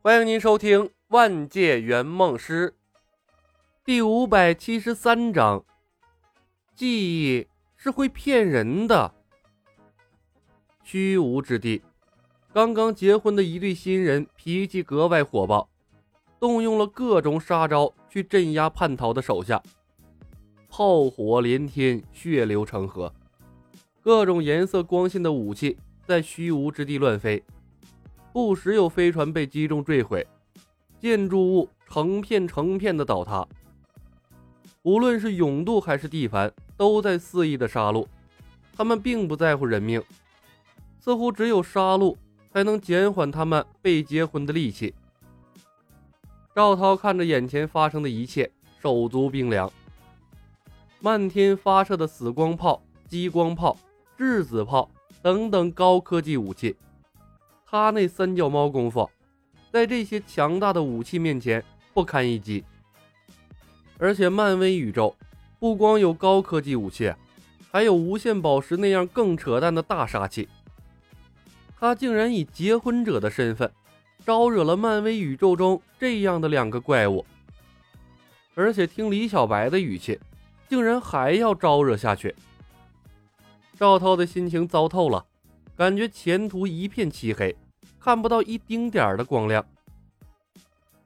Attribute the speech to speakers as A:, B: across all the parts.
A: 欢迎您收听《万界圆梦师》第五百七十三章。记忆是会骗人的。虚无之地，刚刚结婚的一对新人脾气格外火爆，动用了各种杀招去镇压叛逃的手下。炮火连天，血流成河，各种颜色光鲜的武器在虚无之地乱飞。不时有飞船被击中坠毁，建筑物成片成片的倒塌。无论是永度还是地凡，都在肆意的杀戮。他们并不在乎人命，似乎只有杀戮才能减缓他们被结婚的力气。赵涛看着眼前发生的一切，手足冰凉。漫天发射的死光炮、激光炮、质子炮等等高科技武器。他那三脚猫功夫，在这些强大的武器面前不堪一击。而且漫威宇宙不光有高科技武器，还有无限宝石那样更扯淡的大杀器。他竟然以结婚者的身份，招惹了漫威宇宙中这样的两个怪物。而且听李小白的语气，竟然还要招惹下去。赵涛的心情糟透了。感觉前途一片漆黑，看不到一丁点儿的光亮。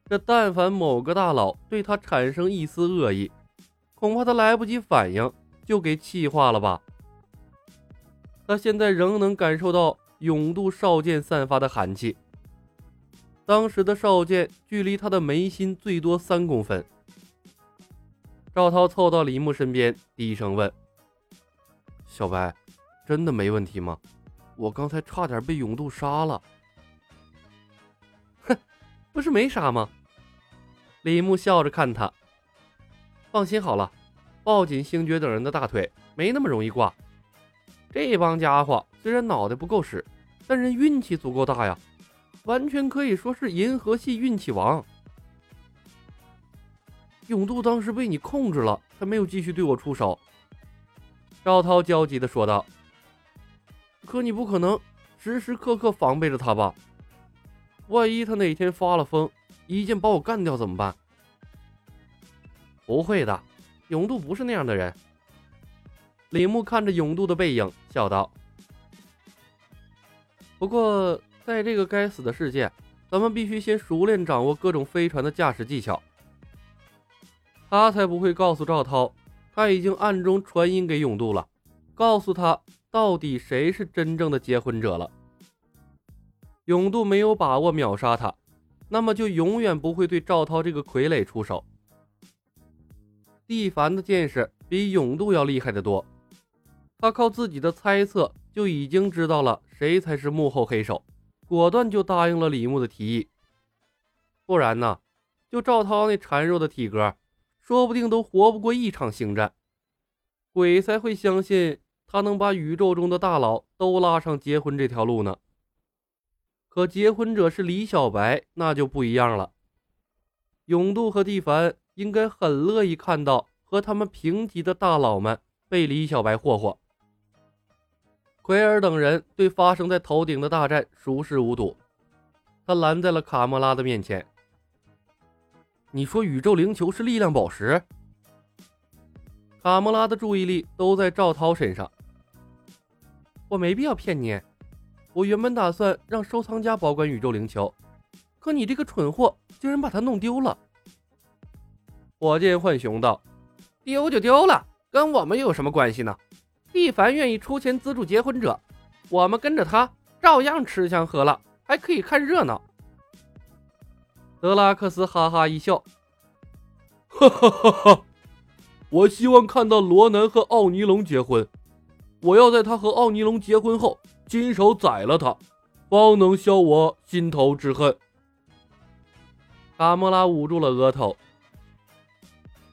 A: 这但凡某个大佬对他产生一丝恶意，恐怕他来不及反应就给气化了吧。他现在仍能感受到永渡少剑散发的寒气。当时的少剑距离他的眉心最多三公分。赵涛凑到李牧身边，低声问：“小白，真的没问题吗？”我刚才差点被永渡杀了，不是没杀吗？李牧笑着看他，放心好了，抱紧星爵等人的大腿，没那么容易挂。这帮家伙虽然脑袋不够使，但人运气足够大呀，完全可以说是银河系运气王。永渡当时被你控制了，才没有继续对我出手。赵涛焦急地说道。可你不可能时时刻刻防备着他吧？万一他哪天发了疯，一剑把我干掉怎么办？不会的，永渡不是那样的人。李牧看着永渡的背影，笑道：“不过，在这个该死的世界，咱们必须先熟练掌握各种飞船的驾驶技巧。”他才不会告诉赵涛，他已经暗中传音给永渡了，告诉他。到底谁是真正的结婚者了？永渡没有把握秒杀他，那么就永远不会对赵涛这个傀儡出手。蒂凡的见识比永渡要厉害得多，他靠自己的猜测就已经知道了谁才是幕后黑手，果断就答应了李牧的提议。不然呢，就赵涛那孱弱的体格，说不定都活不过一场星战。鬼才会相信。他能把宇宙中的大佬都拉上结婚这条路呢？可结婚者是李小白，那就不一样了。永渡和蒂凡应该很乐意看到和他们平级的大佬们被李小白霍霍。奎尔等人对发生在头顶的大战熟视无睹，他拦在了卡莫拉的面前。你说宇宙灵球是力量宝石？卡莫拉的注意力都在赵涛身上。我没必要骗你，我原本打算让收藏家保管宇宙灵球，可你这个蠢货竟然把它弄丢了。火箭浣熊道：“丢就丢了，跟我们又有什么关系呢？蒂凡愿意出钱资助结婚者，我们跟着他照样吃香喝辣，还可以看热闹。”德拉克斯哈哈一笑：“哈哈哈哈！我希望看到罗南和奥尼龙结婚。”我要在他和奥尼龙结婚后亲手宰了他，方能消我心头之恨。卡莫拉捂住了额头。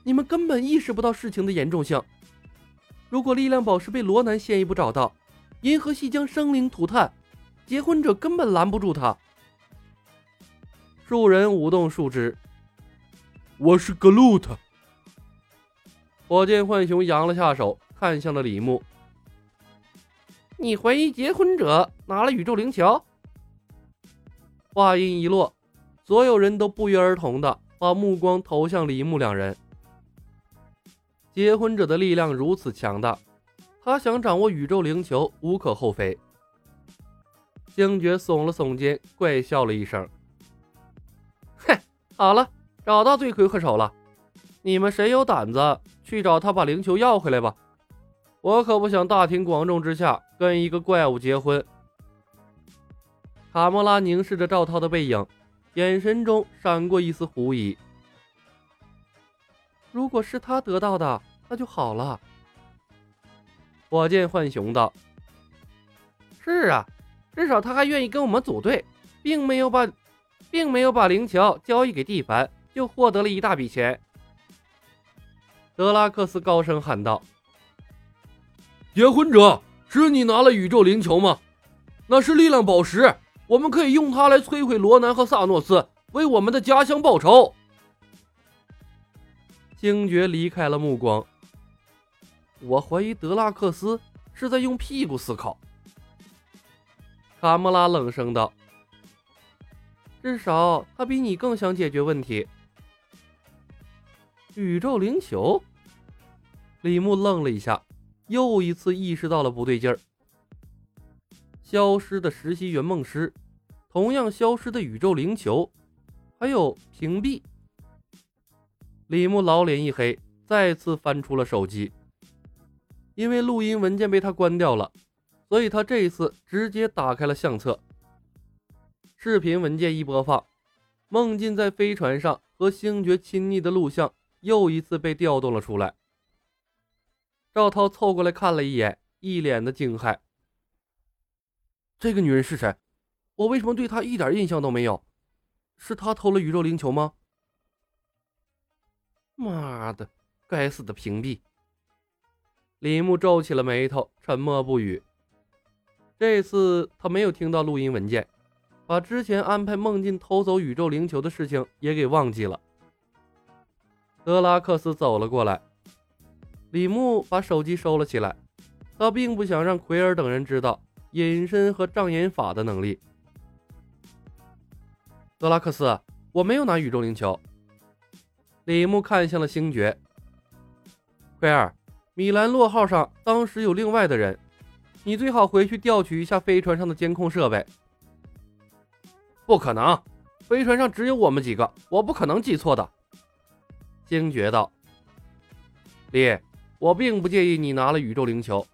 A: 你们根本意识不到事情的严重性。如果力量宝石被罗南先一步找到，银河系将生灵涂炭，结婚者根本拦不住他。树人舞动树枝。我是格鲁特。火箭浣熊扬了下手，看向了李牧。你怀疑结婚者拿了宇宙灵球？话音一落，所有人都不约而同的把目光投向李牧两人。结婚者的力量如此强大，他想掌握宇宙灵球无可厚非。星爵耸了耸肩，怪笑了一声：“嘿，好了，找到罪魁祸首了。你们谁有胆子去找他把灵球要回来吧？我可不想大庭广众之下跟一个怪物结婚。”卡莫拉凝视着赵涛的背影，眼神中闪过一丝狐疑。如果是他得到的，那就好了。火箭浣熊道：“是啊，至少他还愿意跟我们组队，并没有把，并没有把灵桥交易给蒂凡，就获得了一大笔钱。”德拉克斯高声喊道：“
B: 结婚者，是你拿了宇宙灵球吗？那是力量宝石，我们可以用它来摧毁罗南和萨诺斯，为我们的家乡报仇。”
A: 星爵离开了目光。我怀疑德拉克斯是在用屁股思考。卡莫拉冷声道：“至少他比你更想解决问题。”宇宙灵球。李牧愣了一下，又一次意识到了不对劲儿。消失的实习圆梦师，同样消失的宇宙灵球，还有屏蔽。李牧老脸一黑，再次翻出了手机。因为录音文件被他关掉了，所以他这一次直接打开了相册。视频文件一播放，梦境在飞船上和星爵亲昵的录像又一次被调动了出来。赵涛凑过来看了一眼，一脸的惊骇：“这个女人是谁？我为什么对她一点印象都没有？是她偷了宇宙灵球吗？”妈的，该死的屏蔽！李牧皱起了眉头，沉默不语。这次他没有听到录音文件，把之前安排梦境偷走宇宙灵球的事情也给忘记了。德拉克斯走了过来，李牧把手机收了起来，他并不想让奎尔等人知道隐身和障眼法的能力。德拉克斯，我没有拿宇宙灵球。李牧看向了星爵，奎尔。米兰洛号上当时有另外的人，你最好回去调取一下飞船上的监控设备。
B: 不可能，飞船上只有我们几个，我不可能记错的。
A: 星爵道：“李，我并不介意你拿了宇宙灵球，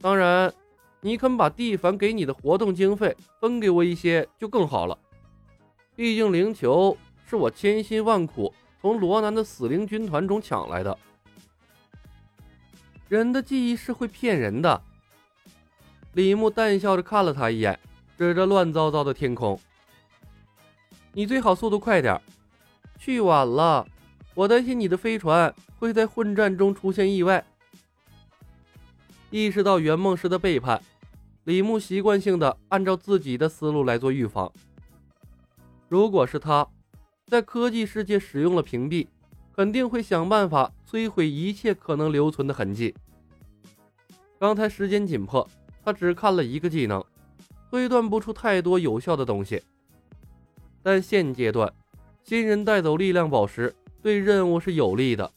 A: 当然，你肯把蒂凡给你的活动经费分给我一些就更好了。毕竟灵球是我千辛万苦从罗南的死灵军团中抢来的。”人的记忆是会骗人的。李牧淡笑着看了他一眼，指着乱糟糟的天空：“你最好速度快点，去晚了，我担心你的飞船会在混战中出现意外。”意识到圆梦师的背叛，李牧习惯性的按照自己的思路来做预防。如果是他，在科技世界使用了屏蔽。肯定会想办法摧毁一切可能留存的痕迹。刚才时间紧迫，他只看了一个技能，推断不出太多有效的东西。但现阶段，新人带走力量宝石对任务是有利的，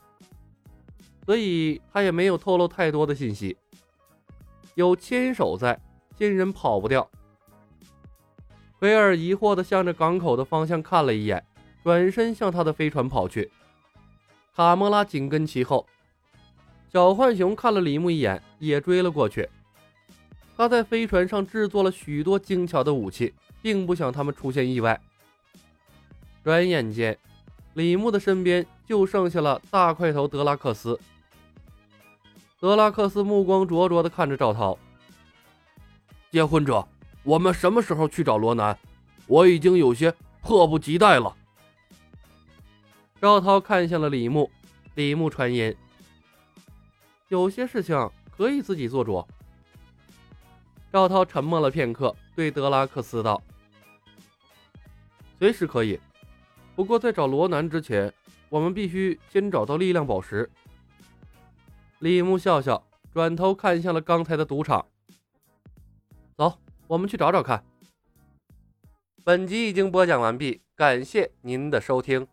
A: 所以他也没有透露太多的信息。有牵手在，新人跑不掉。奎尔疑惑地向着港口的方向看了一眼，转身向他的飞船跑去。卡莫拉紧跟其后，小浣熊看了李牧一眼，也追了过去。他在飞船上制作了许多精巧的武器，并不想他们出现意外。转眼间，李牧的身边就剩下了大块头德拉克斯。德拉克斯目光灼灼地看着赵涛：“
B: 结婚者，我们什么时候去找罗南？我已经有些迫不及待了。”
A: 赵涛看向了李牧，李牧传音：“有些事情可以自己做主。”赵涛沉默了片刻，对德拉克斯道：“随时可以，不过在找罗南之前，我们必须先找到力量宝石。”李牧笑笑，转头看向了刚才的赌场：“走，我们去找找看。”本集已经播讲完毕，感谢您的收听。